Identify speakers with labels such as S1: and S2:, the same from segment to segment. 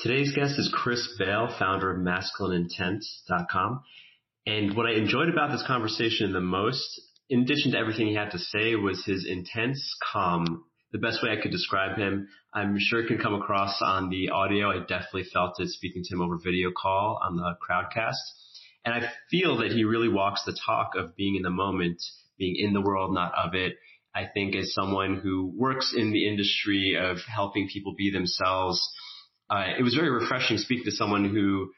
S1: Today's guest is Chris Bale, founder of masculineintent.com. And what I enjoyed about this conversation the most, in addition to everything he had to say, was his intense calm. The best way I could describe him, I'm sure it can come across on the audio. I definitely felt it speaking to him over video call on the crowdcast. And I feel that he really walks the talk of being in the moment, being in the world, not of it. I think as someone who works in the industry of helping people be themselves, uh, it was very refreshing speaking to someone who,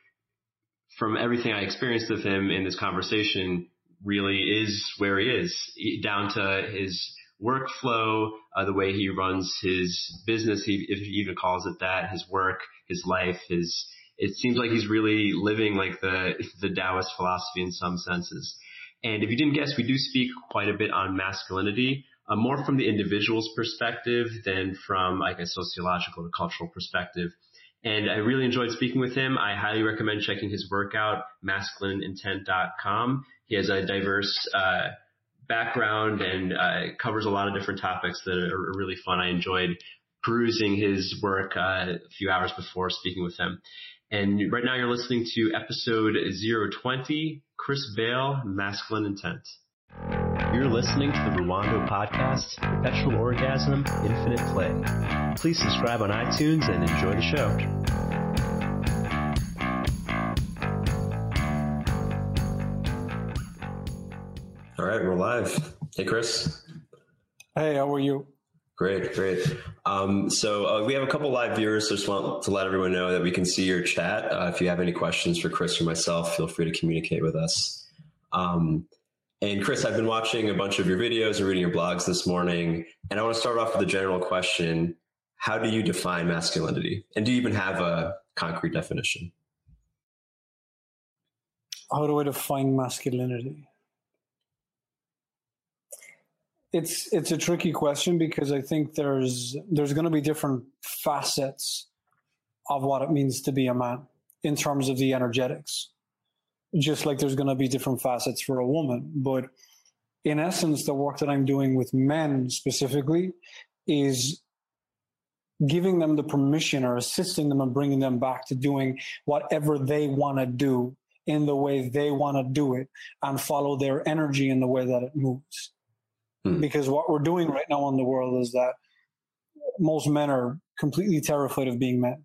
S1: from everything I experienced with him in this conversation, really is where he is, down to his workflow, uh, the way he runs his business, he, if he even calls it that, his work, his life, his, it seems like he's really living like the, the Taoist philosophy in some senses. And if you didn't guess, we do speak quite a bit on masculinity, uh, more from the individual's perspective than from like a sociological or cultural perspective. And I really enjoyed speaking with him. I highly recommend checking his work out, masculineintent.com. He has a diverse uh, background and uh, covers a lot of different topics that are really fun. I enjoyed perusing his work uh, a few hours before speaking with him. And right now you're listening to episode 020, Chris Bale, Masculine Intent. You're listening to the Ruwando podcast, Perpetual Orgasm, Infinite Play. Please subscribe on iTunes and enjoy the show. All right, we're live. Hey, Chris.
S2: Hey, how are you?
S1: Great, great. Um, so uh, we have a couple live viewers. So just want to let everyone know that we can see your chat. Uh, if you have any questions for Chris or myself, feel free to communicate with us. Um, and Chris, I've been watching a bunch of your videos and reading your blogs this morning, and I want to start off with a general question. How do you define masculinity? And do you even have a concrete definition?
S2: How do I define masculinity? It's it's a tricky question because I think there's there's going to be different facets of what it means to be a man in terms of the energetics just like there's going to be different facets for a woman. But in essence, the work that I'm doing with men specifically is giving them the permission or assisting them and bringing them back to doing whatever they want to do in the way they want to do it and follow their energy in the way that it moves. Hmm. Because what we're doing right now in the world is that most men are completely terrified of being men.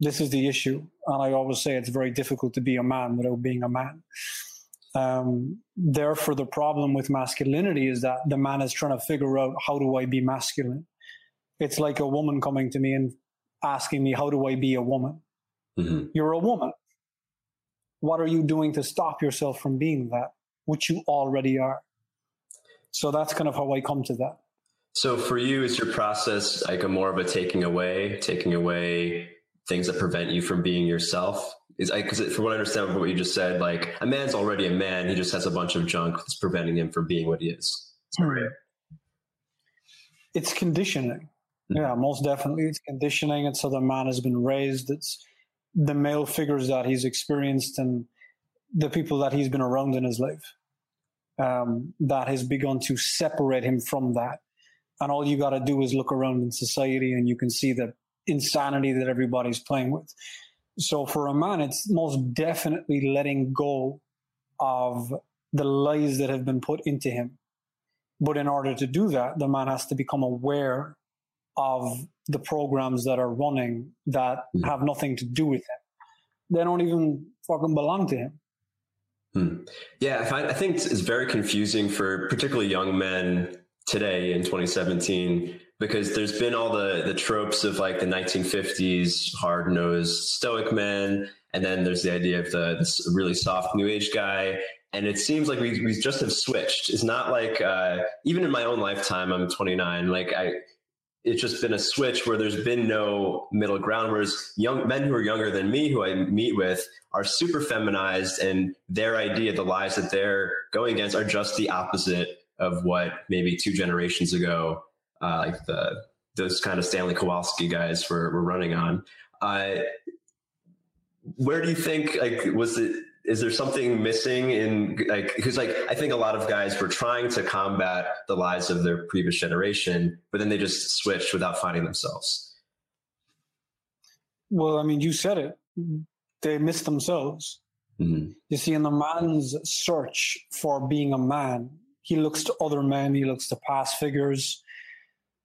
S2: This is the issue. And I always say it's very difficult to be a man without being a man. Um, therefore, the problem with masculinity is that the man is trying to figure out how do I be masculine? It's like a woman coming to me and asking me, How do I be a woman? Mm-hmm. You're a woman. What are you doing to stop yourself from being that, which you already are? So that's kind of how I come to that.
S1: So for you, is your process like a more of a taking away, taking away things that prevent you from being yourself? Is because from what I understand from what you just said, like a man's already a man. He just has a bunch of junk that's preventing him from being what he is.
S2: right? It's conditioning. Mm-hmm. Yeah, most definitely. It's conditioning. It's how the man has been raised. It's the male figures that he's experienced and the people that he's been around in his life um, that has begun to separate him from that. And all you got to do is look around in society and you can see that insanity that everybody's playing with. So for a man, it's most definitely letting go of the lies that have been put into him. But in order to do that, the man has to become aware of the programs that are running that mm. have nothing to do with him. They don't even fucking belong to him.
S1: Hmm. Yeah, I, find, I think it's very confusing for particularly young men today in 2017 because there's been all the the tropes of like the 1950s hard nosed stoic men, and then there's the idea of the this really soft new age guy. And it seems like we, we just have switched. It's not like uh, even in my own lifetime, I'm 29. Like I, it's just been a switch where there's been no middle ground. Whereas young men who are younger than me, who I meet with, are super feminized, and their idea, the lies that they're going against, are just the opposite of what maybe two generations ago uh, like the those kind of Stanley Kowalski guys were, were running on. Uh, where do you think like was it? Is there something missing in like because like I think a lot of guys were trying to combat the lies of their previous generation, but then they just switched without finding themselves.
S2: well, I mean, you said it. They miss themselves. Mm-hmm. You see, in the man's search for being a man, he looks to other men, he looks to past figures,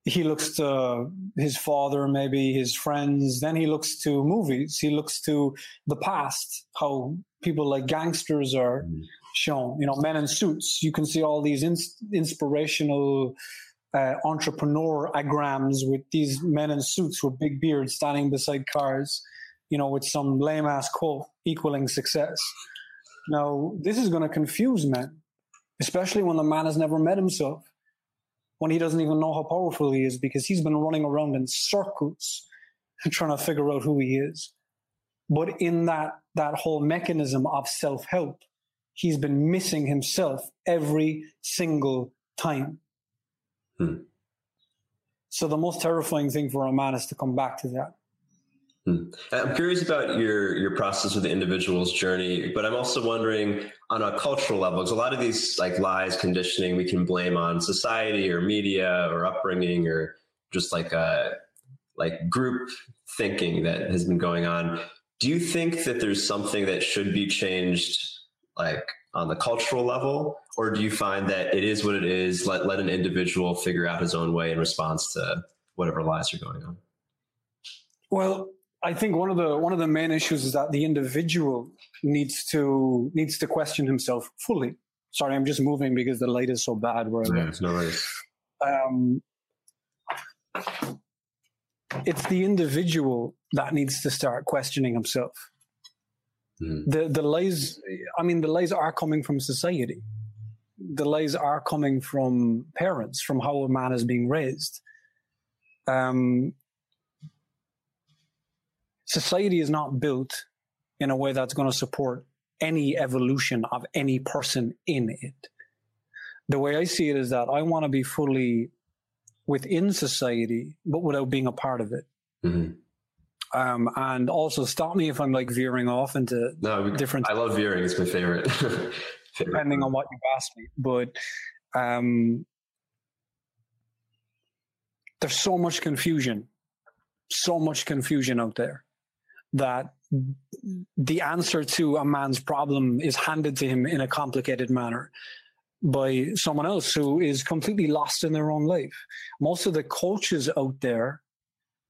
S2: he looks to his father, maybe his friends, then he looks to movies, he looks to the past, how people like gangsters are mm-hmm. shown, you know, men in suits. You can see all these inspirational uh, entrepreneur agrams with these men in suits with big beards standing beside cars, you know, with some lame ass quote equaling success. Now, this is going to confuse men, especially when the man has never met himself, when he doesn't even know how powerful he is because he's been running around in circles trying to figure out who he is. But in that, that whole mechanism of self help, he's been missing himself every single time. Hmm. So the most terrifying thing for a man is to come back to that.
S1: Hmm. I'm curious about your your process with the individual's journey, but I'm also wondering on a cultural level, because a lot of these like lies, conditioning, we can blame on society or media or upbringing or just like a uh, like group thinking that has been going on. Do you think that there's something that should be changed, like on the cultural level, or do you find that it is what it is? Let let an individual figure out his own way in response to whatever lies are going on.
S2: Well, I think one of the one of the main issues is that the individual needs to needs to question himself fully. Sorry, I'm just moving because the light is so bad where
S1: yeah, it's no worries. Um,
S2: it's the individual that needs to start questioning himself. Mm. The the lies, I mean, the lies are coming from society. The lies are coming from parents, from how a man is being raised. Um, society is not built in a way that's going to support any evolution of any person in it. The way I see it is that I want to be fully within society, but without being a part of it. Mm-hmm. Um, and also stop me if I'm like veering off into no, different.
S1: I love veering; it's my favorite.
S2: favorite. Depending on what you ask me, but um, there's so much confusion, so much confusion out there that the answer to a man's problem is handed to him in a complicated manner by someone else who is completely lost in their own life. Most of the coaches out there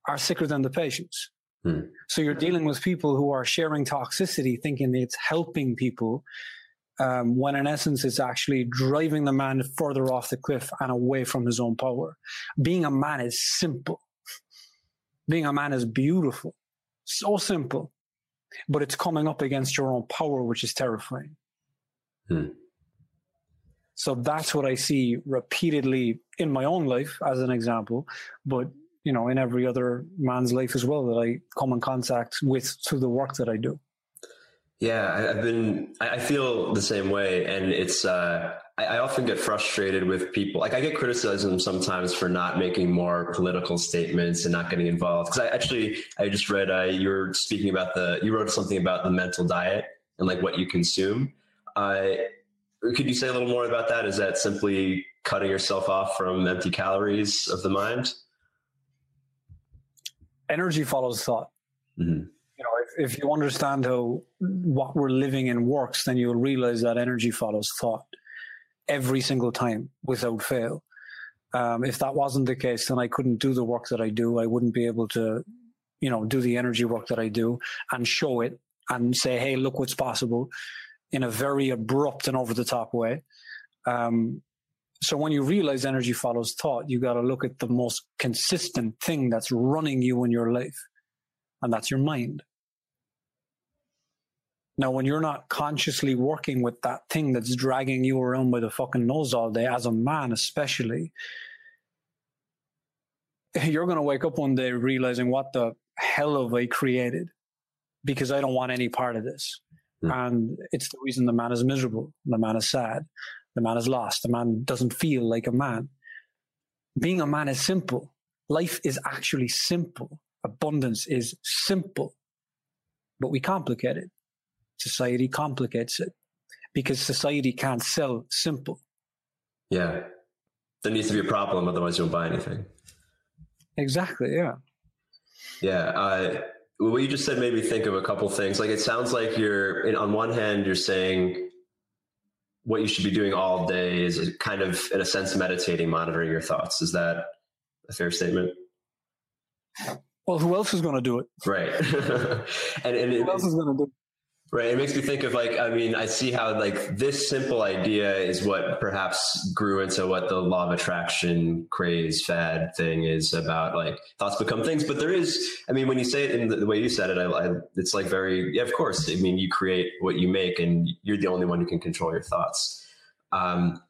S2: are sicker than the patients. Hmm. So you're dealing with people who are sharing toxicity, thinking it's helping people, um, when in essence it's actually driving the man further off the cliff and away from his own power. Being a man is simple. Being a man is beautiful. So simple. But it's coming up against your own power, which is terrifying. Hmm. So that's what I see repeatedly in my own life as an example, but you know, in every other man's life as well that I come in contact with through the work that I do.
S1: Yeah, I've been, I feel the same way. And it's, uh, I, often get frustrated with people. Like I get criticism sometimes for not making more political statements and not getting involved. Cause I actually, I just read, uh, you were speaking about the, you wrote something about the mental diet and like what you consume. Uh, could you say a little more about that? Is that simply cutting yourself off from empty calories of the mind?
S2: Energy follows thought. Mm-hmm if, you understand how what we're living in works, then you'll realize that energy follows thought every single time without fail. Um, if that wasn't the case, then I couldn't do the work that I do. I wouldn't be able to, you know, do the energy work that I do and show it and say, "Hey, look what's possible," in a very abrupt and over the top way. Um, so when you realize energy follows thought, you got to look at the most consistent thing that's running you in your life, and that's your mind. Now, when you're not consciously working with that thing that's dragging you around by the fucking nose all day, as a man especially, you're going to wake up one day realizing what the hell have I created? Because I don't want any part of this. Mm. And it's the reason the man is miserable. The man is sad. The man is lost. The man doesn't feel like a man. Being a man is simple. Life is actually simple. Abundance is simple, but we complicate it. Society complicates it because society can't sell simple.
S1: Yeah. There needs to be a problem, otherwise you won't buy anything.
S2: Exactly. Yeah.
S1: Yeah. Uh, what you just said made me think of a couple things. Like it sounds like you're on one hand you're saying what you should be doing all day is kind of in a sense meditating, monitoring your thoughts. Is that a fair statement?
S2: Well, who else is going to do it?
S1: Right. and, and
S2: who else is going to do it?
S1: Right. It makes me think of like, I mean, I see how like this simple idea is what perhaps grew into what the law of attraction craze fad thing is about like thoughts become things. But there is, I mean, when you say it in the, the way you said it, I, I, it's like very, yeah, of course. I mean, you create what you make and you're the only one who can control your thoughts. Um,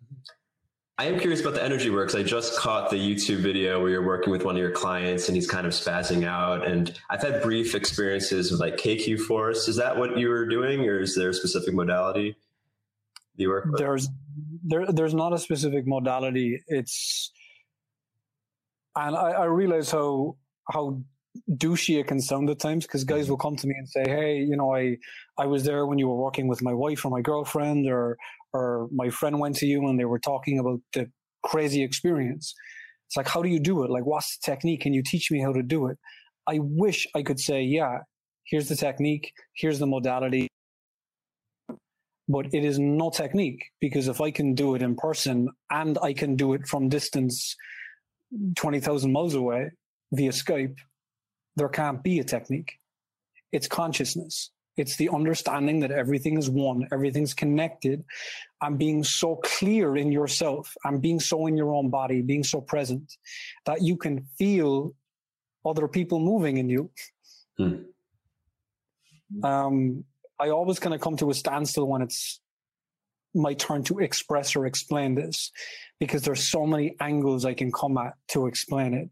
S1: I am curious about the energy works. I just caught the YouTube video where you're working with one of your clients and he's kind of spazzing out. And I've had brief experiences with like KQ Force. Is that what you were doing, or is there a specific modality you work with?
S2: There's there there's not a specific modality. It's and I, I realize how how douchey it can sound at times because guys mm-hmm. will come to me and say, "Hey, you know, I I was there when you were working with my wife or my girlfriend, or or my friend went to you and they were talking about the crazy experience. It's like, how do you do it? Like, what's the technique? Can you teach me how to do it? I wish I could say, yeah, here's the technique, here's the modality. But it is no technique because if I can do it in person and I can do it from distance 20,000 miles away via Skype, there can't be a technique. It's consciousness. It's the understanding that everything is one, everything's connected, and being so clear in yourself, and being so in your own body, being so present that you can feel other people moving in you. Hmm. Um, I always kind of come to a standstill when it's my turn to express or explain this because there's so many angles I can come at to explain it.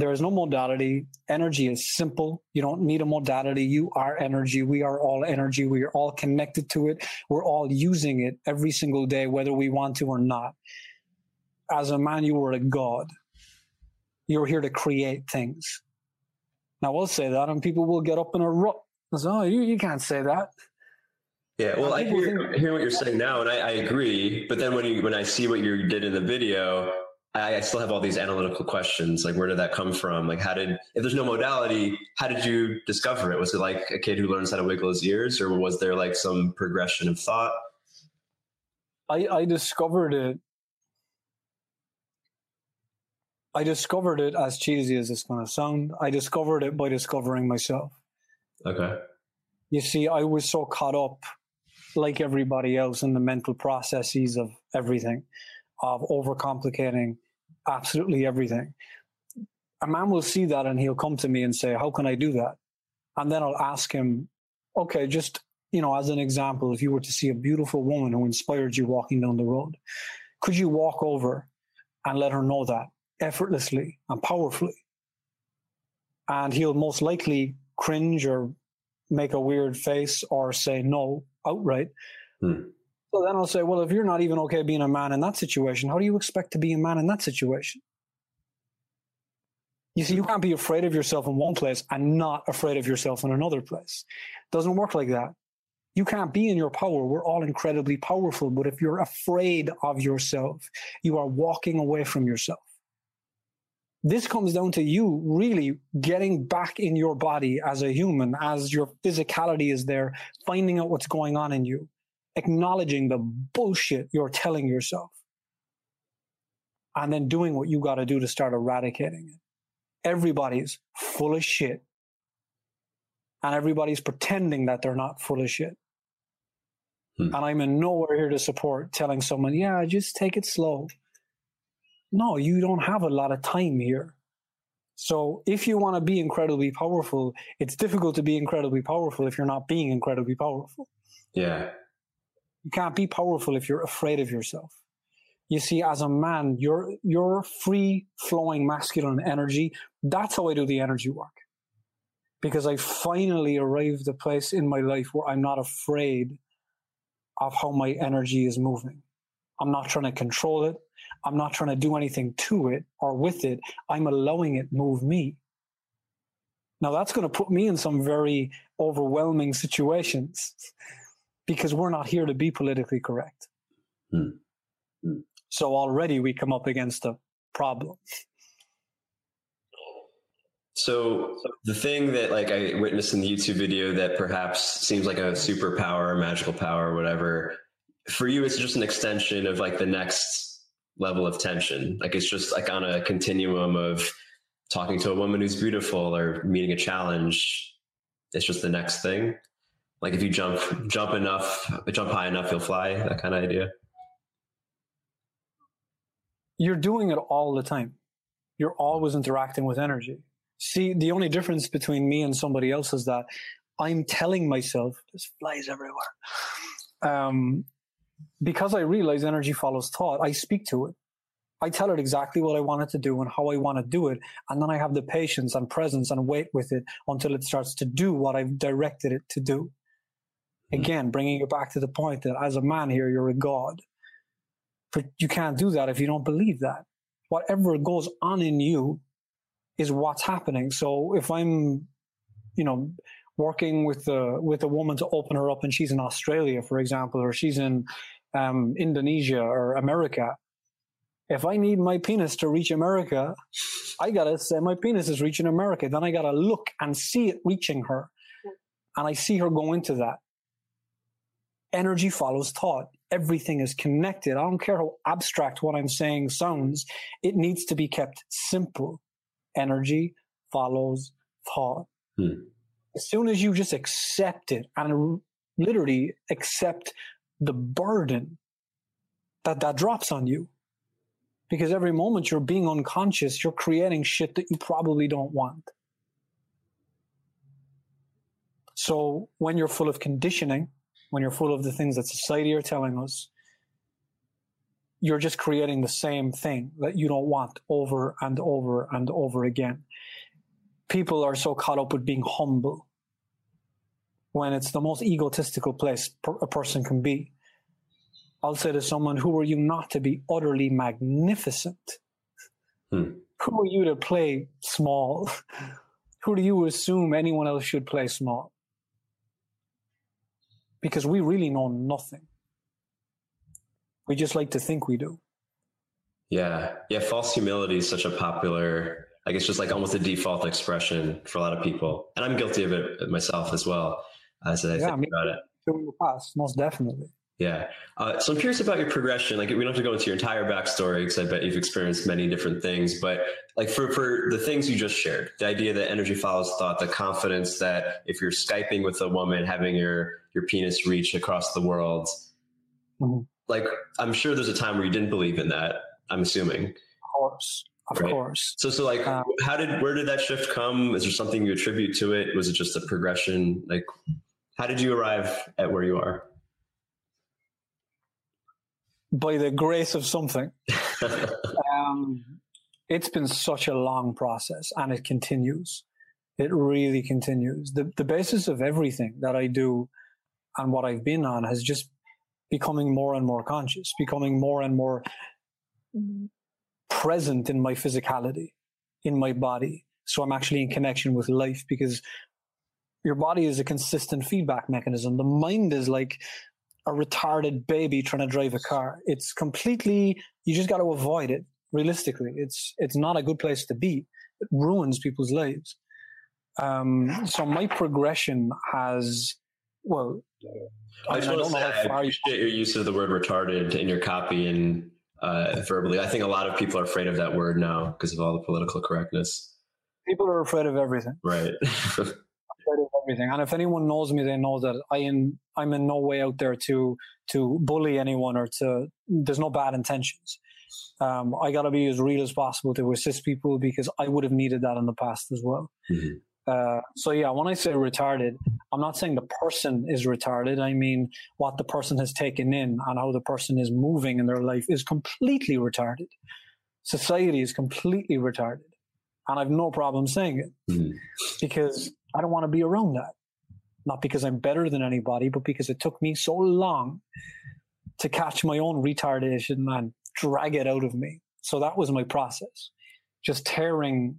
S2: There is no modality. Energy is simple. You don't need a modality. You are energy. We are all energy. We are all connected to it. We're all using it every single day, whether we want to or not. As a man, you are a god. You're here to create things. Now, we'll say that, and people will get up in a rut. Oh, you, you can't say that.
S1: Yeah, well, I hear, hear what you're saying now, and I, I agree. But then when you when I see what you did in the video, I, I, still have all these analytical questions. Like, where did that come from? Like, how did, if there's no modality, how did you discover it? Was it like a kid who learns how to wiggle his ears, or was there like some progression of thought?
S2: I, I discovered it. I discovered it as cheesy as it's going to sound. I discovered it by discovering myself.
S1: Okay.
S2: You see, I was so caught up, like everybody else, in the mental processes of everything of overcomplicating absolutely everything. A man will see that and he'll come to me and say, How can I do that? And then I'll ask him, Okay, just, you know, as an example, if you were to see a beautiful woman who inspired you walking down the road, could you walk over and let her know that effortlessly and powerfully? And he'll most likely cringe or make a weird face or say no outright. Hmm. So then I'll say, well, if you're not even okay being a man in that situation, how do you expect to be a man in that situation? You see, you can't be afraid of yourself in one place and not afraid of yourself in another place. It doesn't work like that. You can't be in your power. We're all incredibly powerful. But if you're afraid of yourself, you are walking away from yourself. This comes down to you really getting back in your body as a human, as your physicality is there, finding out what's going on in you acknowledging the bullshit you're telling yourself and then doing what you got to do to start eradicating it. Everybody's full of shit and everybody's pretending that they're not full of shit. Hmm. And I'm in nowhere here to support telling someone, yeah, just take it slow. No, you don't have a lot of time here. So if you want to be incredibly powerful, it's difficult to be incredibly powerful if you're not being incredibly powerful.
S1: Yeah.
S2: You can't be powerful if you're afraid of yourself. You see, as a man, your your free flowing masculine energy, that's how I do the energy work. Because I finally arrived at a place in my life where I'm not afraid of how my energy is moving. I'm not trying to control it. I'm not trying to do anything to it or with it. I'm allowing it move me. Now that's going to put me in some very overwhelming situations because we're not here to be politically correct. Mm. Mm. So already we come up against a problem.
S1: So the thing that like I witnessed in the YouTube video that perhaps seems like a superpower, magical power, whatever, for you it's just an extension of like the next level of tension. Like it's just like on a continuum of talking to a woman who's beautiful or meeting a challenge. It's just the next thing. Like if you jump jump enough, jump high enough, you'll fly. That kind of idea.
S2: You're doing it all the time. You're always interacting with energy. See, the only difference between me and somebody else is that I'm telling myself there's flies everywhere. Um, because I realize energy follows thought, I speak to it. I tell it exactly what I want it to do and how I want to do it. And then I have the patience and presence and wait with it until it starts to do what I've directed it to do. Hmm. Again, bringing you back to the point that as a man here, you're a God. But you can't do that if you don't believe that. Whatever goes on in you is what's happening. So if I'm, you know, working with a with a woman to open her up, and she's in Australia, for example, or she's in um, Indonesia or America, if I need my penis to reach America, I gotta say my penis is reaching America. Then I gotta look and see it reaching her, and I see her go into that. Energy follows thought everything is connected. I don't care how abstract what I'm saying sounds. It needs to be kept simple. Energy follows thought. Hmm. As soon as you just accept it and literally accept the burden that that drops on you, because every moment you're being unconscious, you're creating shit that you probably don't want. So when you're full of conditioning, when you're full of the things that society are telling us, you're just creating the same thing that you don't want over and over and over again. People are so caught up with being humble when it's the most egotistical place a person can be. I'll say to someone, Who are you not to be utterly magnificent? Hmm. Who are you to play small? Who do you assume anyone else should play small? Because we really know nothing. We just like to think we do.
S1: Yeah. Yeah. False humility is such a popular, I guess, just like almost a default expression for a lot of people. And I'm guilty of it myself as well, as I yeah, think I mean, about it.
S2: Past, most definitely.
S1: Yeah. Uh, so I'm curious about your progression. Like, we don't have to go into your entire backstory because I bet you've experienced many different things. But like for for the things you just shared, the idea that energy follows thought, the confidence that if you're skyping with a woman, having your your penis reach across the world, mm-hmm. like I'm sure there's a time where you didn't believe in that. I'm assuming. Of
S2: course. Of right? course.
S1: So, so like, um, how did, where did that shift come? Is there something you attribute to it? Was it just a progression? Like, how did you arrive at where you are?
S2: By the grace of something. um, it's been such a long process and it continues. It really continues. The, the basis of everything that I do and what I've been on has just becoming more and more conscious, becoming more and more present in my physicality, in my body. So I'm actually in connection with life because your body is a consistent feedback mechanism. The mind is like a retarded baby trying to drive a car. It's completely, you just got to avoid it. Realistically, it's, it's not a good place to be. It ruins people's lives. Um, so my progression has, well,
S1: I, I don't know how far I appreciate you- your use of the word retarded in your copy and uh, verbally. I think a lot of people are afraid of that word now because of all the political correctness.
S2: People are afraid of everything.
S1: Right.
S2: everything. And if anyone knows me, they know that I am I'm in no way out there to to bully anyone or to. There's no bad intentions. Um, I got to be as real as possible to assist people because I would have needed that in the past as well. Mm-hmm. Uh, so yeah, when I say retarded, I'm not saying the person is retarded. I mean what the person has taken in and how the person is moving in their life is completely retarded. Society is completely retarded, and I've no problem saying it mm-hmm. because I don't want to be around that. Not because I'm better than anybody, but because it took me so long to catch my own retardation and drag it out of me. So that was my process. Just tearing,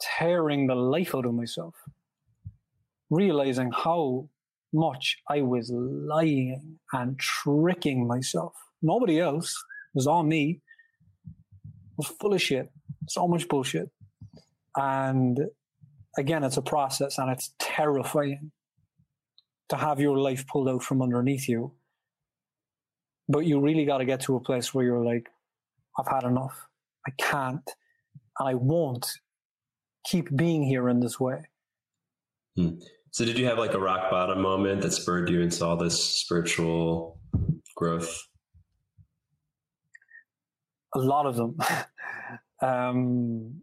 S2: tearing the life out of myself. Realizing how much I was lying and tricking myself. Nobody else. It was all me. I was full of shit. So much bullshit. And again, it's a process and it's terrifying to have your life pulled out from underneath you. But you really got to get to a place where you're like, I've had enough. I can't and I won't keep being here in this way.
S1: Hmm. So, did you have like a rock bottom moment that spurred you into all this spiritual growth?
S2: A lot of them. um,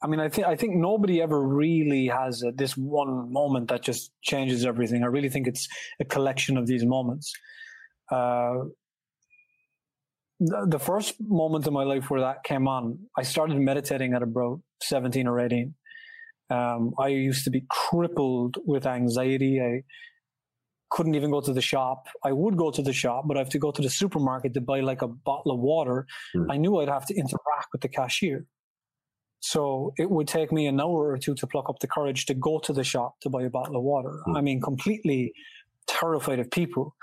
S2: I mean, I think I think nobody ever really has a, this one moment that just changes everything. I really think it's a collection of these moments. Uh, the, the first moment in my life where that came on, I started meditating at about seventeen or eighteen. Um, I used to be crippled with anxiety. I couldn't even go to the shop. I would go to the shop, but I have to go to the supermarket to buy like a bottle of water. Mm. I knew I'd have to interact with the cashier. So it would take me an hour or two to pluck up the courage to go to the shop to buy a bottle of water. Mm. I mean, completely terrified of people.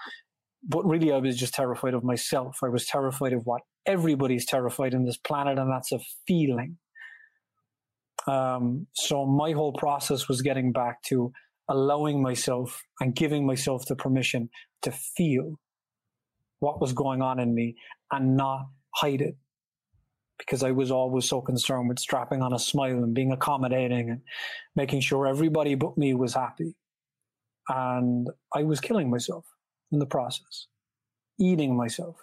S2: But really, I was just terrified of myself. I was terrified of what everybody's terrified in this planet, and that's a feeling. Um, so my whole process was getting back to allowing myself and giving myself the permission to feel what was going on in me and not hide it because I was always so concerned with strapping on a smile and being accommodating and making sure everybody but me was happy. And I was killing myself in the process, eating myself.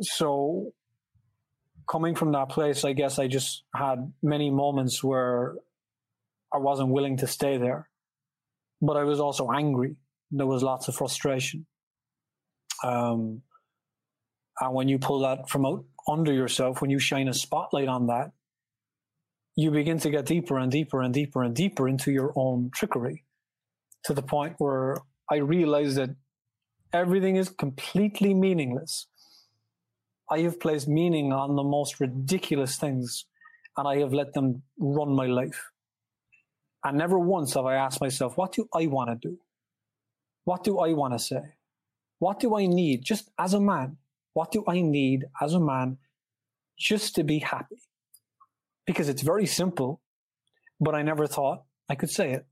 S2: So, coming from that place, I guess I just had many moments where I wasn't willing to stay there, but I was also angry. There was lots of frustration. Um, and when you pull that from out under yourself, when you shine a spotlight on that, you begin to get deeper and deeper and deeper and deeper into your own trickery to the point where I realized that everything is completely meaningless. I have placed meaning on the most ridiculous things and I have let them run my life. And never once have I asked myself, what do I want to do? What do I want to say? What do I need just as a man? What do I need as a man just to be happy? Because it's very simple, but I never thought I could say it.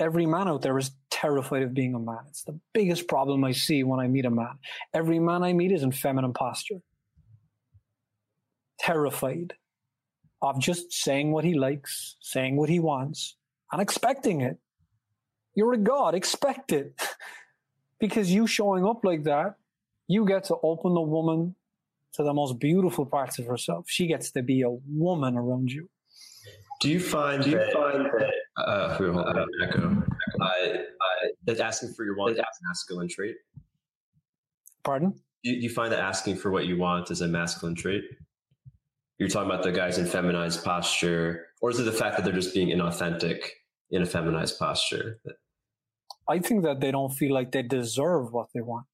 S2: Every man out there is terrified of being a man. It's the biggest problem I see when I meet a man. Every man I meet is in feminine posture. Terrified of just saying what he likes, saying what he wants, and expecting it. You're a god, expect it. because you showing up like that you get to open the woman to the most beautiful parts of herself. She gets to be a woman around you.
S1: Do you find Do you that, find that uh, hold on, echo, uh, uh, that asking for your want is a masculine trait?
S2: Pardon?
S1: Do you, do you find that asking for what you want is a masculine trait? You're talking about the guys in feminized posture, or is it the fact that they're just being inauthentic in a feminized posture?
S2: I think that they don't feel like they deserve what they want.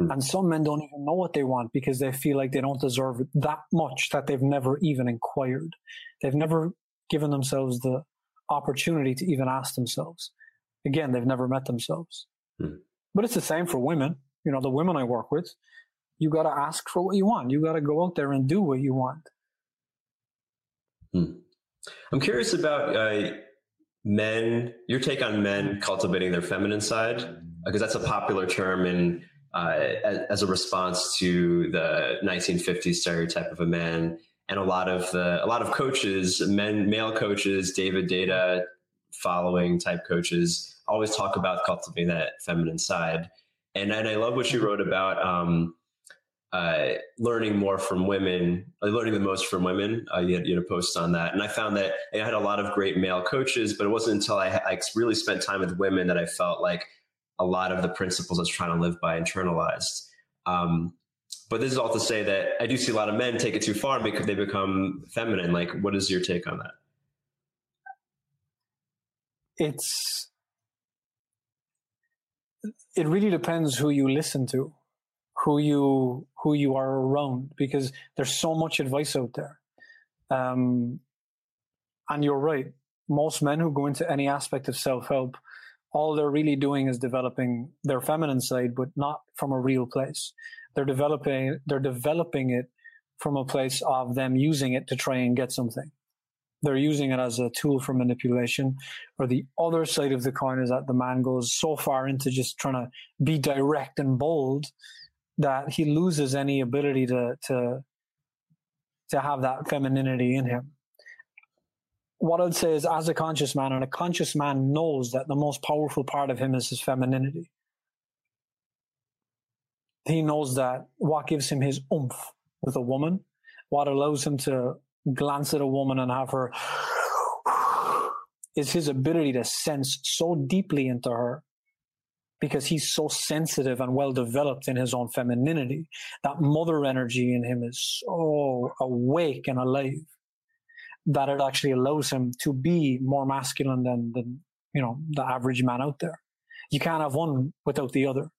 S2: Mm. And some men don't even know what they want because they feel like they don't deserve it that much that they've never even inquired. They've never given themselves the opportunity to even ask themselves. Again, they've never met themselves. Mm. But it's the same for women. You know, the women I work with, you got to ask for what you want. You got to go out there and do what you want.
S1: Hmm. I'm curious about uh, men, your take on men cultivating their feminine side, because that's a popular term in uh, as, a response to the 1950s stereotype of a man. And a lot of the, a lot of coaches, men, male coaches, David Deida following type coaches, always talk about cultivating that feminine side. And and I love what you wrote about um, uh, learning more from women, uh, learning the most from women. Uh, you, had, you had a post on that, and I found that I had a lot of great male coaches, but it wasn't until I, I really spent time with women that I felt like a lot of the principles was trying to live by internalized. Um, but this is all to say that I do see a lot of men take it too far because they become feminine. Like, what is your take on that?
S2: It's it really depends who you listen to, who you who you are around, because there's so much advice out there. Um, and you're right. Most men who go into any aspect of self help all they're really doing is developing their feminine side, but not from a real place. They're developing, they're developing it from a place of them using it to try and get something. They're using it as a tool for manipulation. Or the other side of the coin is that the man goes so far into just trying to be direct and bold that he loses any ability to to to have that femininity in him. What I'd say is, as a conscious man, and a conscious man knows that the most powerful part of him is his femininity. He knows that what gives him his oomph with a woman, what allows him to glance at a woman and have her, is his ability to sense so deeply into her because he's so sensitive and well developed in his own femininity. That mother energy in him is so awake and alive that it actually allows him to be more masculine than, than you know the average man out there. You can't have one without the other.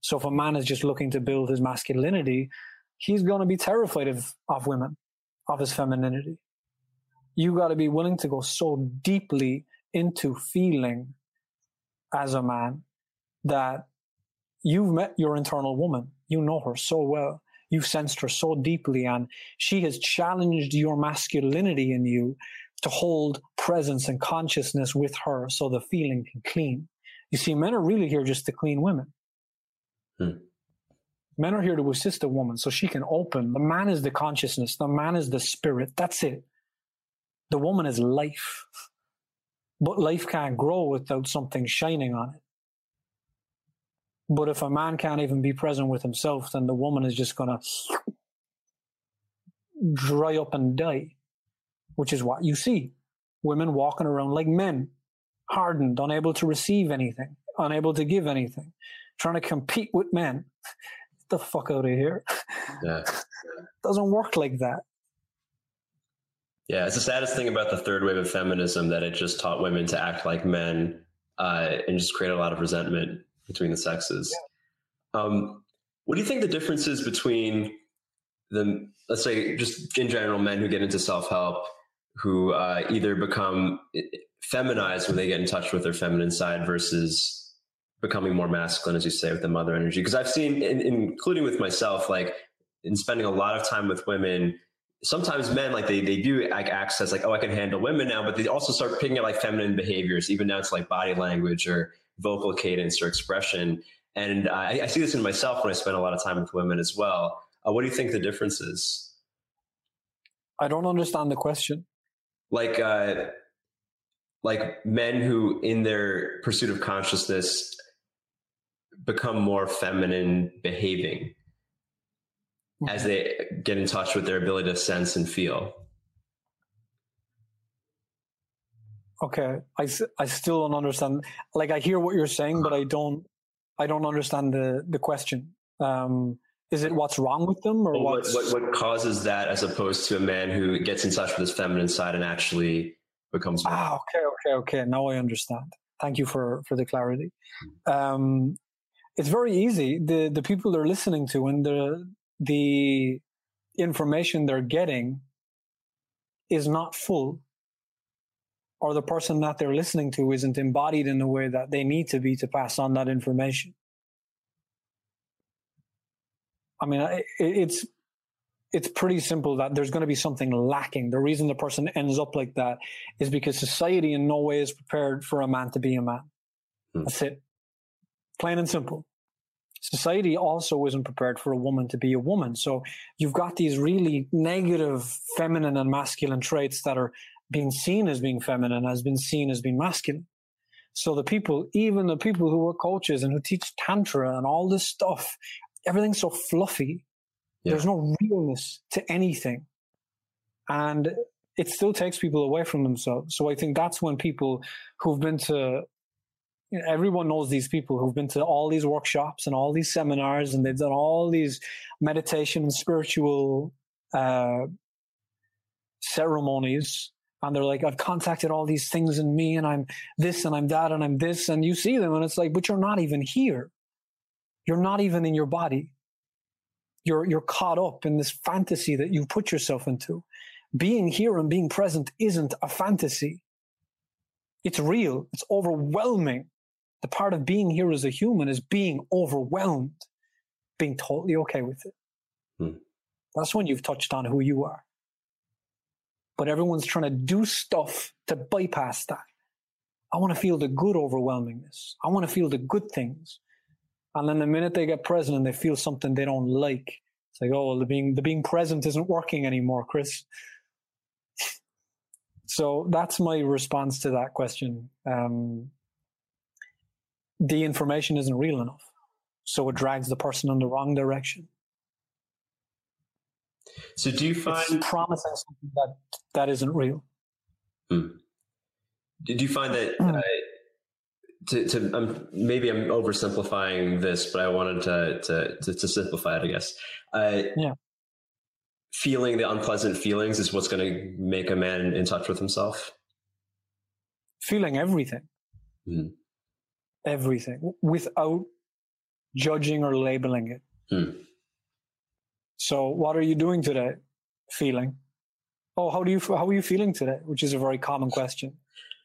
S2: So if a man is just looking to build his masculinity, he's going to be terrified of, of women, of his femininity. You got to be willing to go so deeply into feeling as a man that you've met your internal woman. You know her so well. You've sensed her so deeply, and she has challenged your masculinity in you to hold presence and consciousness with her so the feeling can clean. You see, men are really here just to clean women. Hmm. Men are here to assist a woman so she can open. The man is the consciousness, the man is the spirit. That's it. The woman is life. But life can't grow without something shining on it. But if a man can't even be present with himself, then the woman is just going to dry up and die, which is what you see. Women walking around like men, hardened, unable to receive anything, unable to give anything, trying to compete with men. Get the fuck out of here. Yeah. Doesn't work like that.
S1: Yeah, it's the saddest thing about the third wave of feminism that it just taught women to act like men uh, and just create a lot of resentment between the sexes. Yeah. Um, what do you think the difference is between the, let's say, just in general, men who get into self help, who uh, either become feminized when they get in touch with their feminine side versus becoming more masculine, as you say, with the mother energy? Because I've seen, in, including with myself, like in spending a lot of time with women, sometimes men like they they do like access like oh I can handle women now, but they also start picking up like feminine behaviors, even down to like body language or vocal cadence or expression. And I, I see this in myself when I spend a lot of time with women as well. Uh, what do you think the difference is?
S2: I don't understand the question.
S1: Like, uh, like men who, in their pursuit of consciousness, become more feminine behaving mm-hmm. as they get in touch with their ability to sense and feel.
S2: Okay, I, I still don't understand. Like I hear what you're saying, but I don't I don't understand the the question. Um, is it what's wrong with them, or
S1: well, what, what what causes that, as opposed to a man who gets in touch with his feminine side and actually becomes?
S2: Ah, okay, okay, okay. Now I understand. Thank you for for the clarity. Um, it's very easy. The the people they're listening to and the the information they're getting is not full or the person that they're listening to isn't embodied in the way that they need to be to pass on that information. I mean, it's it's pretty simple that there's going to be something lacking. The reason the person ends up like that is because society in no way is prepared for a man to be a man. Hmm. That's it. Plain and simple. Society also isn't prepared for a woman to be a woman. So you've got these really negative feminine and masculine traits that are being seen as being feminine has been seen as being masculine. So the people, even the people who are coaches and who teach tantra and all this stuff, everything's so fluffy. Yeah. There's no realness to anything. And it still takes people away from themselves. So I think that's when people who've been to, you know, everyone knows these people who've been to all these workshops and all these seminars and they've done all these meditation and spiritual uh, ceremonies and they're like, I've contacted all these things in me and I'm this and I'm that and I'm this. And you see them and it's like, but you're not even here. You're not even in your body. You're, you're caught up in this fantasy that you put yourself into. Being here and being present isn't a fantasy. It's real. It's overwhelming. The part of being here as a human is being overwhelmed, being totally okay with it. Hmm. That's when you've touched on who you are. But everyone's trying to do stuff to bypass that. I want to feel the good overwhelmingness. I want to feel the good things. And then the minute they get present and they feel something they don't like, it's like, oh, well, the being, the being present isn't working anymore, Chris. So that's my response to that question. Um, the information isn't real enough. So it drags the person in the wrong direction.
S1: So do you find
S2: it's promising something that that isn't real?
S1: Hmm. Did you find that hmm. uh, to, to um, maybe I'm oversimplifying this, but I wanted to to to, to simplify it, I guess. Uh,
S2: yeah.
S1: Feeling the unpleasant feelings is what's going to make a man in touch with himself.
S2: Feeling everything,
S1: mm.
S2: everything, without judging or labeling it.
S1: Mm.
S2: So, what are you doing today? Feeling. Oh, how do you how are you feeling today? Which is a very common question.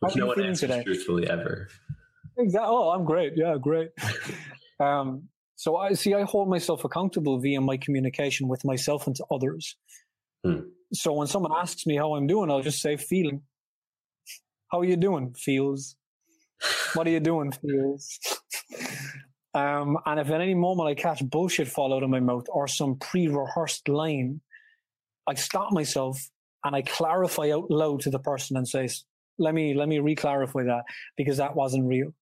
S1: How Which are no you feeling today? Truthfully, ever.
S2: Exactly. Oh, I'm great. Yeah, great. um, so I see. I hold myself accountable via my communication with myself and to others.
S1: Hmm.
S2: So when someone asks me how I'm doing, I'll just say feeling. How are you doing? Feels. What are you doing? Feels. Um, and if at any moment I catch bullshit fall out of my mouth or some pre-rehearsed line, I stop myself and I clarify out loud to the person and say, let me, let me re-clarify that because that wasn't real.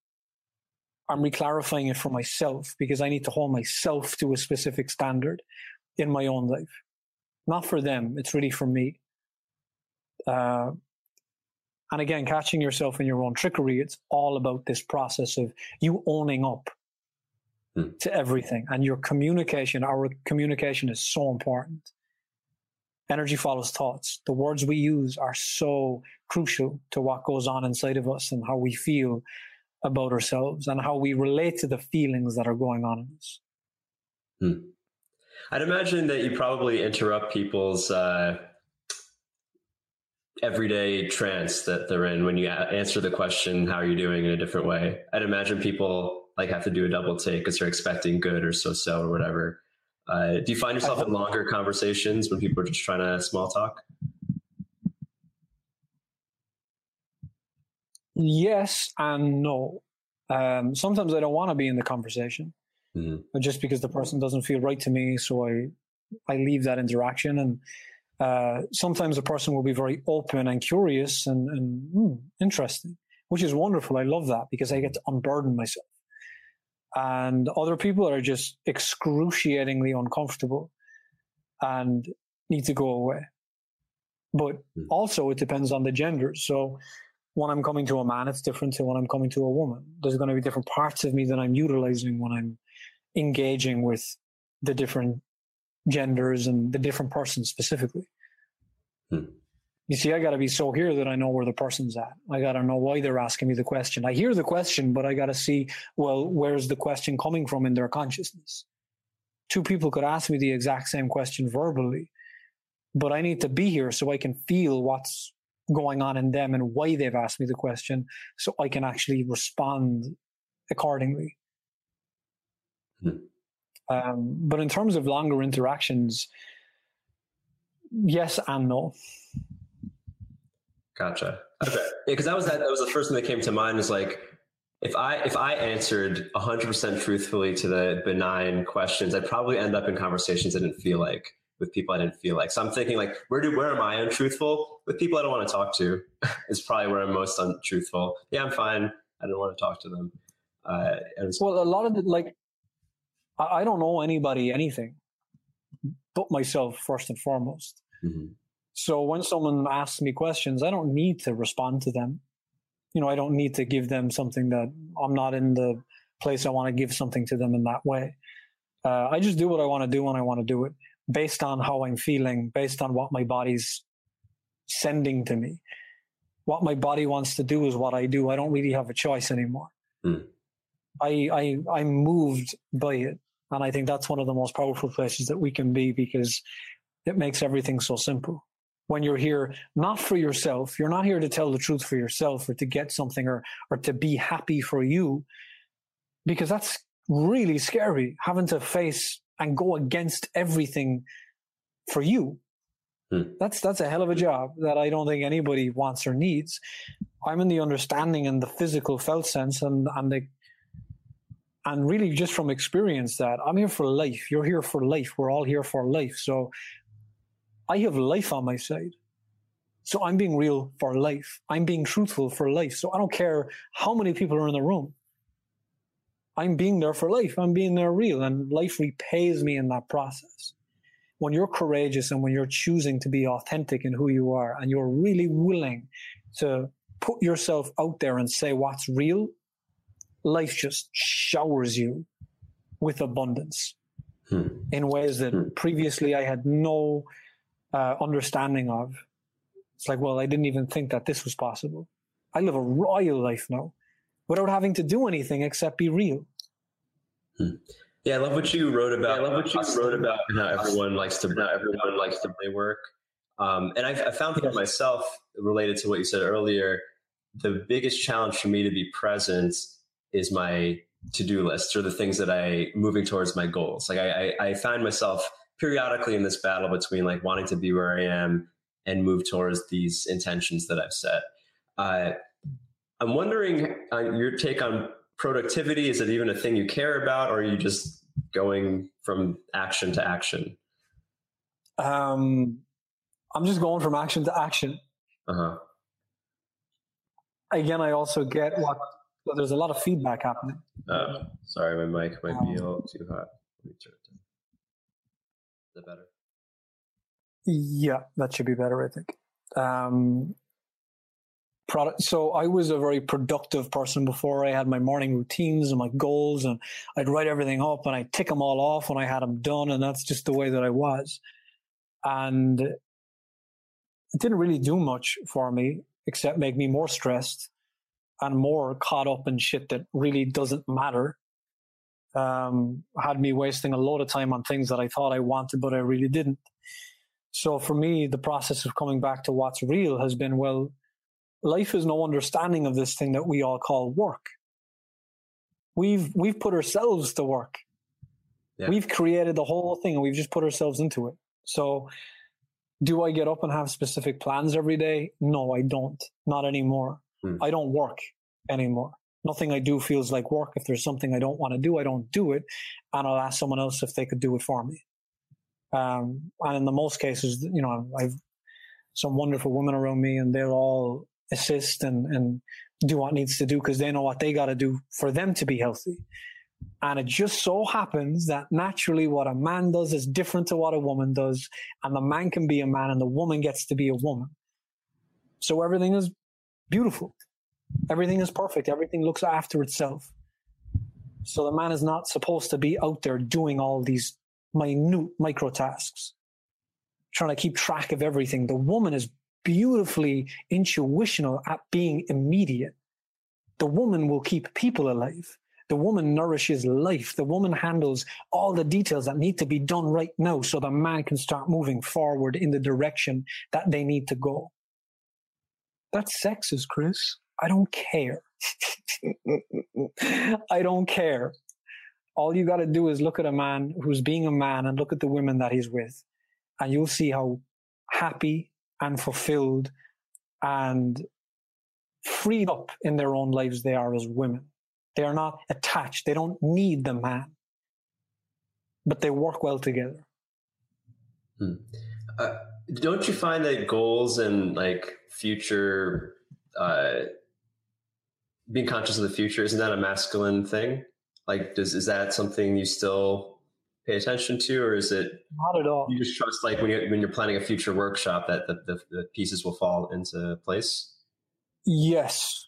S2: I'm re-clarifying it for myself because I need to hold myself to a specific standard in my own life. Not for them. It's really for me. Uh, and again, catching yourself in your own trickery, it's all about this process of you owning up
S1: Hmm.
S2: to everything. And your communication, our communication is so important. Energy follows thoughts. The words we use are so crucial to what goes on inside of us and how we feel about ourselves and how we relate to the feelings that are going on in us.
S1: Hmm. I'd imagine that you probably interrupt people's uh, everyday trance that they're in when you answer the question, How are you doing in a different way? I'd imagine people like have to do a double take because they're expecting good or so so or whatever. Uh, do you find yourself in longer conversations when people are just trying to small talk?
S2: Yes and no. Um, sometimes I don't want to be in the conversation,
S1: mm-hmm.
S2: just because the person doesn't feel right to me. So I, I leave that interaction. And uh, sometimes a person will be very open and curious and, and mm, interesting, which is wonderful. I love that because I get to unburden myself and other people are just excruciatingly uncomfortable and need to go away. But mm. also, it depends on the gender. So, when I'm coming to a man, it's different to when I'm coming to a woman. There's going to be different parts of me that I'm utilizing when I'm engaging with the different genders and the different persons specifically.
S1: Mm.
S2: You see, I got to be so here that I know where the person's at. I got to know why they're asking me the question. I hear the question, but I got to see, well, where's the question coming from in their consciousness? Two people could ask me the exact same question verbally, but I need to be here so I can feel what's going on in them and why they've asked me the question so I can actually respond accordingly.
S1: Hmm.
S2: Um, but in terms of longer interactions, yes and no.
S1: Gotcha. Okay. Yeah, because that was that. That was the first thing that came to mind. Was like, if I if I answered hundred percent truthfully to the benign questions, I'd probably end up in conversations I didn't feel like with people I didn't feel like. So I'm thinking like, where do where am I untruthful with people I don't want to talk to? is probably where I'm most untruthful. Yeah, I'm fine. I don't want to talk to them. Uh,
S2: well, a lot of the like, I, I don't know anybody anything, but myself first and foremost.
S1: Mm-hmm.
S2: So when someone asks me questions, I don't need to respond to them. You know, I don't need to give them something that I'm not in the place I want to give something to them in that way. Uh, I just do what I want to do when I want to do it based on how I'm feeling, based on what my body's sending to me. What my body wants to do is what I do. I don't really have a choice anymore.
S1: Mm.
S2: I, I, I'm moved by it. And I think that's one of the most powerful places that we can be because it makes everything so simple when you're here not for yourself you're not here to tell the truth for yourself or to get something or or to be happy for you because that's really scary having to face and go against everything for you. Hmm. That's that's a hell of a job that I don't think anybody wants or needs. I'm in the understanding and the physical felt sense and and the and really just from experience that I'm here for life. You're here for life. We're all here for life. So I have life on my side. So I'm being real for life. I'm being truthful for life. So I don't care how many people are in the room. I'm being there for life. I'm being there real and life repays me in that process. When you're courageous and when you're choosing to be authentic in who you are and you're really willing to put yourself out there and say what's real, life just showers you with abundance hmm. in ways that hmm. previously I had no uh, understanding of. It's like, well, I didn't even think that this was possible. I live a royal life now without having to do anything except be real.
S1: Hmm. Yeah, I love what you wrote about. Yeah, I love what you wrote about how everyone likes to how everyone likes to play work. Um, and I, I found for myself, related to what you said earlier, the biggest challenge for me to be present is my to-do list or the things that I moving towards my goals. Like I, I, I find myself periodically in this battle between like wanting to be where I am and move towards these intentions that I've set. Uh, I'm wondering uh, your take on productivity. Is it even a thing you care about, or are you just going from action to action?
S2: Um, I'm just going from action to action. Uh-huh. Again, I also get what well, there's a lot of feedback happening.
S1: Oh, sorry, my mic might be a little too hot. Let me turn it down. That better?
S2: Yeah, that should be better, I think. Um, product. So I was a very productive person before. I had my morning routines and my goals, and I'd write everything up and I'd tick them all off when I had them done, and that's just the way that I was. And it didn't really do much for me except make me more stressed and more caught up in shit that really doesn't matter. Um, had me wasting a lot of time on things that I thought I wanted, but I really didn't. So for me, the process of coming back to what's real has been, well, life is no understanding of this thing that we all call work. We've, we've put ourselves to work. Yeah. We've created the whole thing and we've just put ourselves into it. So do I get up and have specific plans every day? No, I don't. Not anymore. Hmm. I don't work anymore. Nothing I do feels like work. If there's something I don't want to do, I don't do it. And I'll ask someone else if they could do it for me. Um, and in the most cases, you know, I've some wonderful women around me and they'll all assist and, and do what needs to do because they know what they got to do for them to be healthy. And it just so happens that naturally what a man does is different to what a woman does. And the man can be a man and the woman gets to be a woman. So everything is beautiful. Everything is perfect. Everything looks after itself. So the man is not supposed to be out there doing all these minute micro tasks, trying to keep track of everything. The woman is beautifully intuitional at being immediate. The woman will keep people alive. The woman nourishes life. The woman handles all the details that need to be done right now so the man can start moving forward in the direction that they need to go. That's sexist, Chris. I don't care. I don't care all you got to do is look at a man who's being a man and look at the women that he's with, and you'll see how happy and fulfilled and freed up in their own lives they are as women. They are not attached. They don't need the man, but they work well together.
S1: Hmm. Uh, don't you find that goals and like future, uh, being conscious of the future, isn't that a masculine thing? Like, does is that something you still pay attention to, or is it
S2: not at all?
S1: You just trust like when you when you're planning a future workshop that the, the, the pieces will fall into place.
S2: Yes,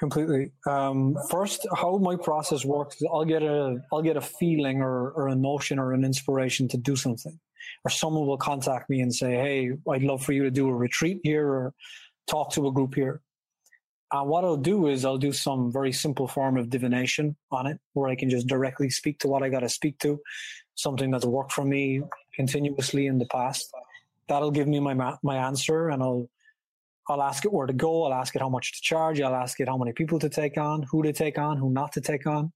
S2: completely. Um, first, how my process works is I'll get a I'll get a feeling or, or a notion or an inspiration to do something, or someone will contact me and say, "Hey, I'd love for you to do a retreat here or talk to a group here." And what I'll do is I'll do some very simple form of divination on it where I can just directly speak to what I got to speak to, something that's worked for me continuously in the past. That'll give me my, my answer and I'll, I'll ask it where to go. I'll ask it how much to charge. I'll ask it how many people to take on, who to take on, who not to take on.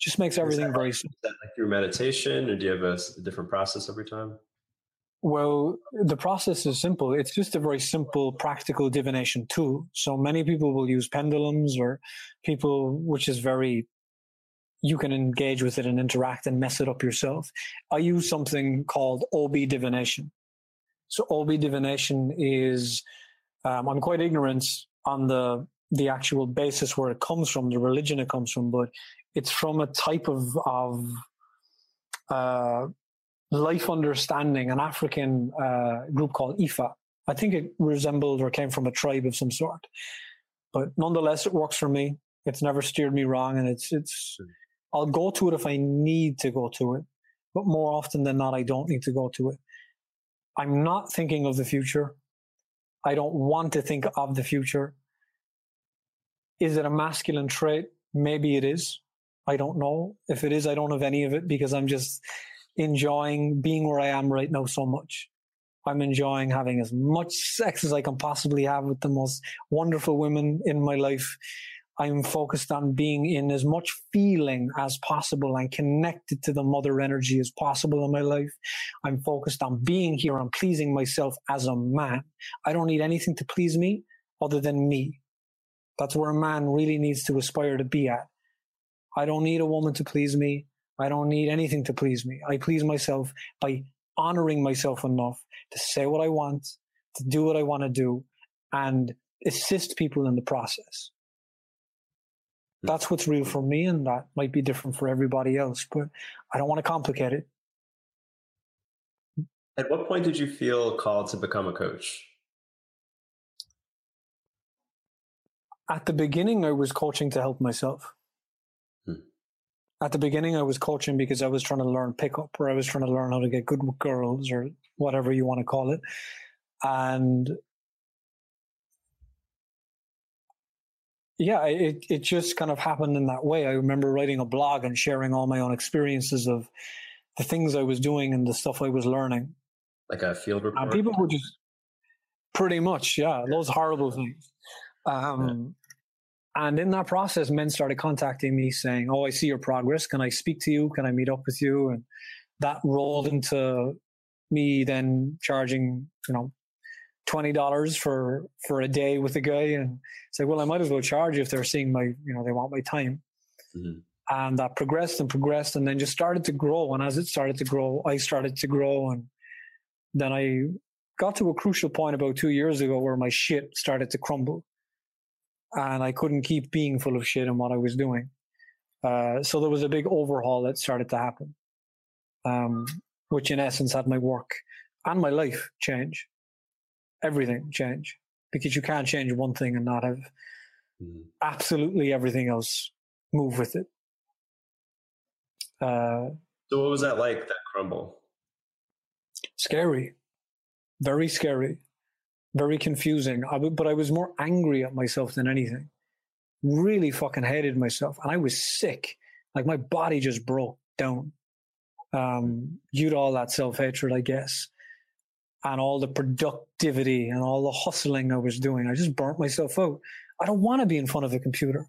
S2: Just makes everything very
S1: simple. Is that like through meditation or do you have a, a different process every time?
S2: Well, the process is simple. It's just a very simple, practical divination tool. So many people will use pendulums or people, which is very, you can engage with it and interact and mess it up yourself. I use something called Obi divination. So Obi divination is, um, I'm quite ignorant on the, the actual basis where it comes from, the religion it comes from, but it's from a type of, of, uh, life understanding, an African uh, group called Ifa. I think it resembled or came from a tribe of some sort. But nonetheless, it works for me. It's never steered me wrong, and it's it's. I'll go to it if I need to go to it, but more often than not, I don't need to go to it. I'm not thinking of the future. I don't want to think of the future. Is it a masculine trait? Maybe it is. I don't know. If it is, I don't have any of it because I'm just enjoying being where I am right now so much. I'm enjoying having as much sex as I can possibly have with the most wonderful women in my life. I'm focused on being in as much feeling as possible and connected to the mother energy as possible in my life. I'm focused on being here and pleasing myself as a man. I don't need anything to please me other than me. That's where a man really needs to aspire to be at. I don't need a woman to please me. I don't need anything to please me. I please myself by honoring myself enough to say what I want, to do what I want to do, and assist people in the process. Hmm. That's what's real for me, and that might be different for everybody else, but I don't want to complicate it.
S1: At what point did you feel called to become a coach?
S2: At the beginning, I was coaching to help myself at the beginning, I was coaching because I was trying to learn pickup, or I was trying to learn how to get good with girls, or whatever you want to call it. And yeah, it it just kind of happened in that way. I remember writing a blog and sharing all my own experiences of the things I was doing and the stuff I was learning.
S1: Like a field report.
S2: And people were just pretty much, yeah, those horrible things. Um, and in that process, men started contacting me saying, Oh, I see your progress. Can I speak to you? Can I meet up with you? And that rolled into me then charging, you know, twenty dollars for for a day with a guy, and like, well, I might as well charge if they're seeing my, you know, they want my time. Mm-hmm. And that progressed and progressed, and then just started to grow. And as it started to grow, I started to grow, and then I got to a crucial point about two years ago where my shit started to crumble and I couldn't keep being full of shit in what I was doing. Uh, so there was a big overhaul that started to happen, um, which in essence had my work and my life change, everything change, because you can't change one thing and not have mm. absolutely everything else move with it.
S1: Uh, so what was that like? That crumble?
S2: Scary, very scary very confusing. I w- but I was more angry at myself than anything. Really fucking hated myself. And I was sick. Like my body just broke down. Um, due to all that self hatred, I guess. And all the productivity and all the hustling I was doing. I just burnt myself out. I don't want to be in front of a computer.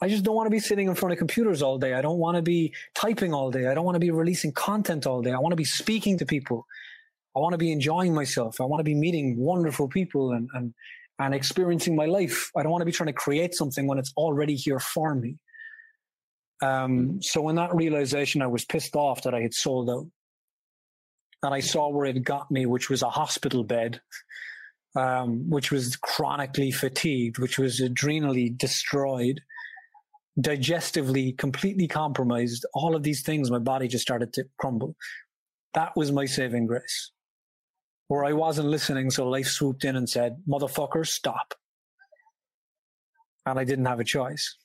S2: I just don't want to be sitting in front of computers all day. I don't want to be typing all day. I don't want to be releasing content all day. I want to be speaking to people. I want to be enjoying myself. I want to be meeting wonderful people and, and, and experiencing my life. I don't want to be trying to create something when it's already here for me. Um, so in that realization, I was pissed off that I had sold out. And I saw where it got me, which was a hospital bed, um, which was chronically fatigued, which was adrenally destroyed, digestively completely compromised. All of these things, my body just started to crumble. That was my saving grace where I wasn't listening, so life swooped in and said, motherfucker, stop. And I didn't have a choice.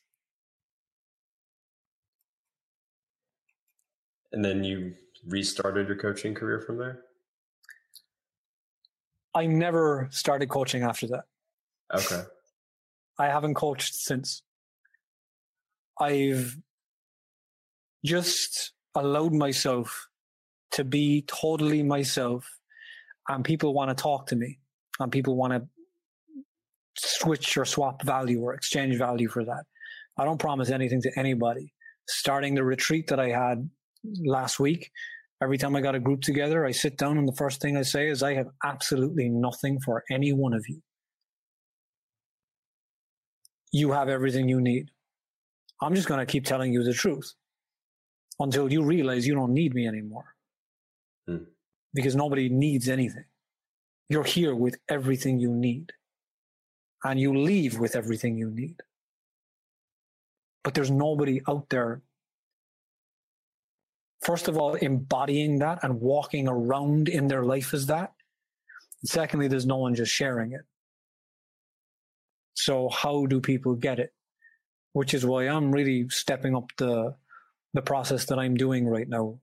S1: And then you restarted your coaching career from there?
S2: I never started coaching after that.
S1: Okay.
S2: I haven't coached since. I've just allowed myself to be totally myself and people want to talk to me and people want to switch or swap value or exchange value for that. I don't promise anything to anybody. Starting the retreat that I had last week, Every time I got a group together, I sit down and the first thing I say is, I have absolutely nothing for any one of you. You have everything you need. I'm just going to keep telling you the truth until you realize you don't need me anymore. Hmm. Because nobody needs anything. You're here with everything you need. And you leave with everything you need. But there's nobody out there first of all, embodying that and walking around in their life as that. And secondly, there's no one just sharing it. So how do people get it? Which is why I'm really stepping up the the process that I'm doing right now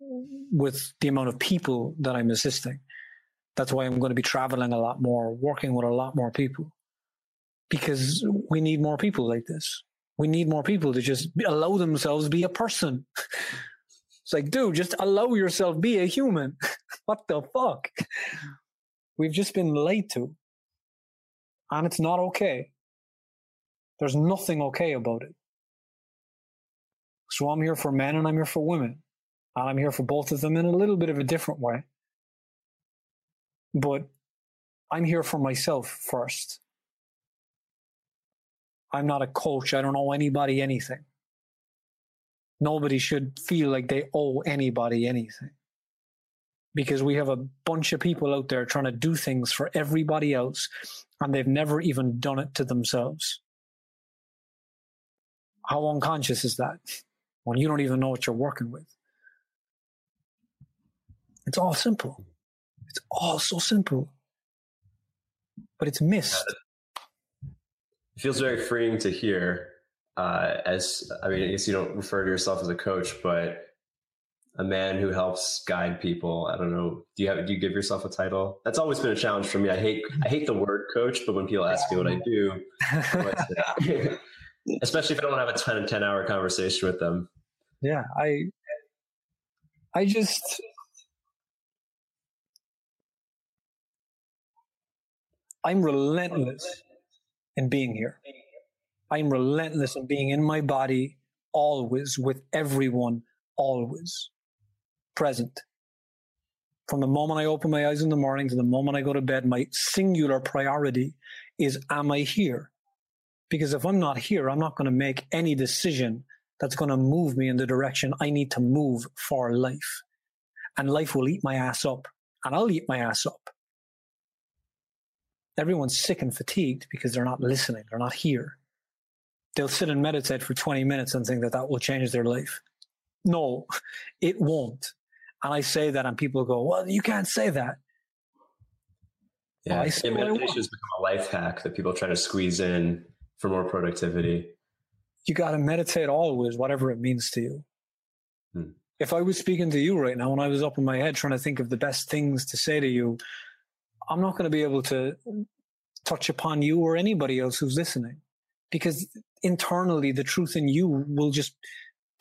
S2: with the amount of people that I'm assisting. That's why I'm going to be traveling a lot more, working with a lot more people. Because we need more people like this. We need more people to just allow themselves be a person. It's like, dude, just allow yourself be a human. what the fuck? We've just been lied to. And it's not okay. There's nothing okay about it. So I'm here for men and I'm here for women. I'm here for both of them in a little bit of a different way. But I'm here for myself first. I'm not a coach. I don't owe anybody anything nobody should feel like they owe anybody anything. Because we have a bunch of people out there trying to do things for everybody else, and they've never even done it to themselves. How unconscious is that when you don't even know what you're working with? It's all simple. It's all so simple, but it's missed.
S1: It feels very freeing to hear uh, as I mean, I guess you don't refer to yourself as a coach, but a man who helps guide people. I don't know. Do you have? Do you give yourself a title? That's always been a challenge for me. I hate I hate the word coach, but when people ask me what I do, especially if I don't have a 10, 10 hour conversation with them.
S2: Yeah, I I just I'm relentless in being here. I'm relentless in being in my body always with everyone, always present. From the moment I open my eyes in the morning to the moment I go to bed, my singular priority is, am I here? Because if I'm not here, I'm not going to make any decision that's going to move me in the direction I need to move for life. And life will eat my ass up and I'll eat my ass up. Everyone's sick and fatigued because they're not listening. They're not here they'll sit and meditate for 20 minutes and think that that will change their life. No, it won't. And I say that, and people go, "Well, you can't say that."
S1: Yeah, well, yeah meditation has become a life hack that people try to squeeze in for more productivity.
S2: You got to meditate always, whatever it means to you. Hmm. If I was speaking to you right now and I was up in my head trying to think of the best things to say to you, I'm not going to be able to touch upon you or anybody else who's listening because internally the truth in you will just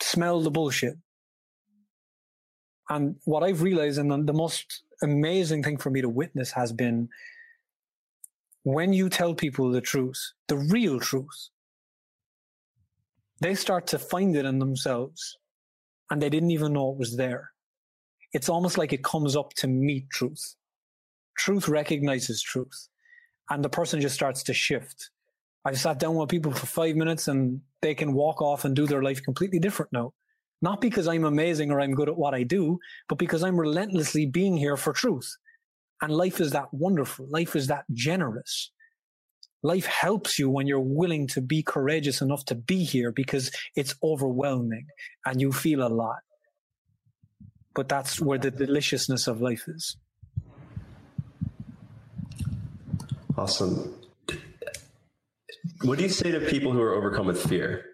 S2: smell the bullshit. And what I've realized, and the most amazing thing for me to witness has been when you tell people the truth, the real truth, they start to find it in themselves and they didn't even know it was there. It's almost like it comes up to meet truth. Truth recognizes truth and the person just starts to shift I've sat down with people for five minutes and they can walk off and do their life completely different now. Not because I'm amazing or I'm good at what I do, but because I'm relentlessly being here for truth. And life is that wonderful. Life is that generous. Life helps you when you're willing to be courageous enough to be here because it's overwhelming and you feel a lot. But that's where the deliciousness of life is.
S1: Awesome. What do you say to people who are overcome with fear?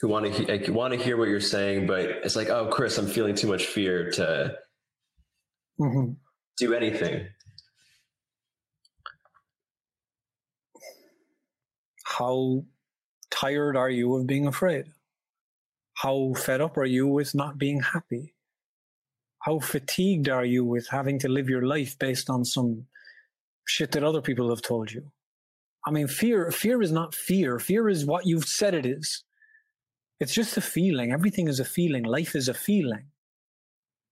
S1: Who want to like, want to hear what you're saying, but it's like, oh, Chris, I'm feeling too much fear to mm-hmm. do anything.
S2: How tired are you of being afraid? How fed up are you with not being happy? How fatigued are you with having to live your life based on some shit that other people have told you? I mean, fear, fear is not fear. Fear is what you've said it is. It's just a feeling. Everything is a feeling. Life is a feeling.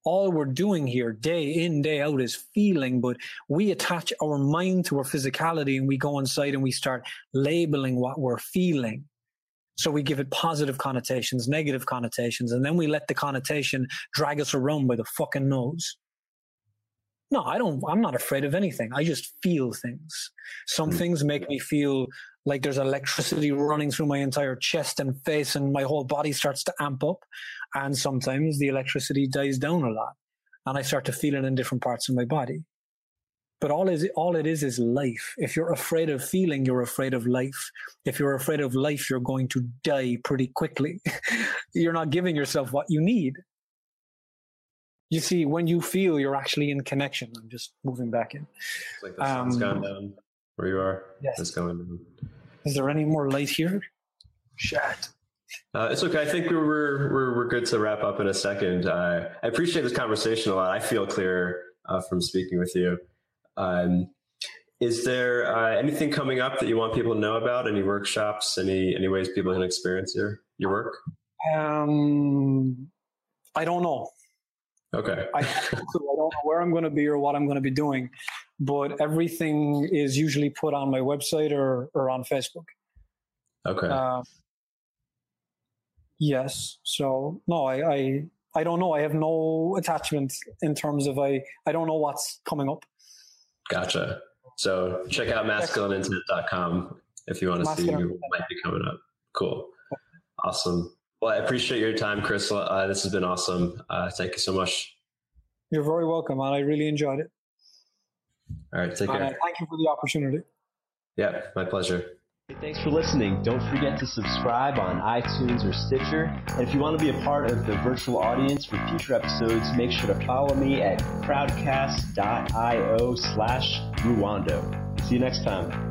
S2: all we're doing here day in, day out is feeling, but we attach our mind to our physicality and we go inside and we start labeling what we're feeling. So we give it positive connotations, negative connotations, and then we let the connotation drag us around by the fucking nose. No, I don't, I'm not afraid of anything. I just feel things. Some mm-hmm. things make me feel like there's electricity running through my entire chest and face and my whole body starts to amp up. And sometimes the electricity dies down a lot and I start to feel it in different parts of my body. But all is all it is is life. If you're afraid of feeling, you're afraid of life. If you're afraid of life, you're going to die pretty quickly. you're not giving yourself what you need. You see, when you feel, you're actually in connection. I'm just moving back in.
S1: It's like the sun's um, gone down where you are.
S2: Yes.
S1: It's going down.
S2: Is there any more light here?
S1: Shit. Uh, it's okay. I think we're, we're, we're good to wrap up in a second. Uh, I appreciate this conversation a lot. I feel clearer uh, from speaking with you. Um, is there uh, anything coming up that you want people to know about? Any workshops? Any any ways people can experience your your work?
S2: Um, I don't know.
S1: Okay.
S2: I, I don't know where I'm going to be or what I'm going to be doing, but everything is usually put on my website or or on Facebook.
S1: Okay. Uh,
S2: yes. So no, I, I I don't know. I have no attachment in terms of I I don't know what's coming up.
S1: Gotcha. So check out masculineintent.com if you want to see what might be coming up. Cool. Awesome. Well, I appreciate your time, Chris. Uh, this has been awesome. Uh, thank you so much.
S2: You're very welcome, and I really enjoyed it.
S1: All right, take care.
S2: thank you for the opportunity.
S1: Yeah, my pleasure.
S3: Thanks for listening. Don't forget to subscribe on iTunes or Stitcher. And if you want to be a part of the virtual audience for future episodes, make sure to follow me at crowdcast.io slash Ruwando. See you next time.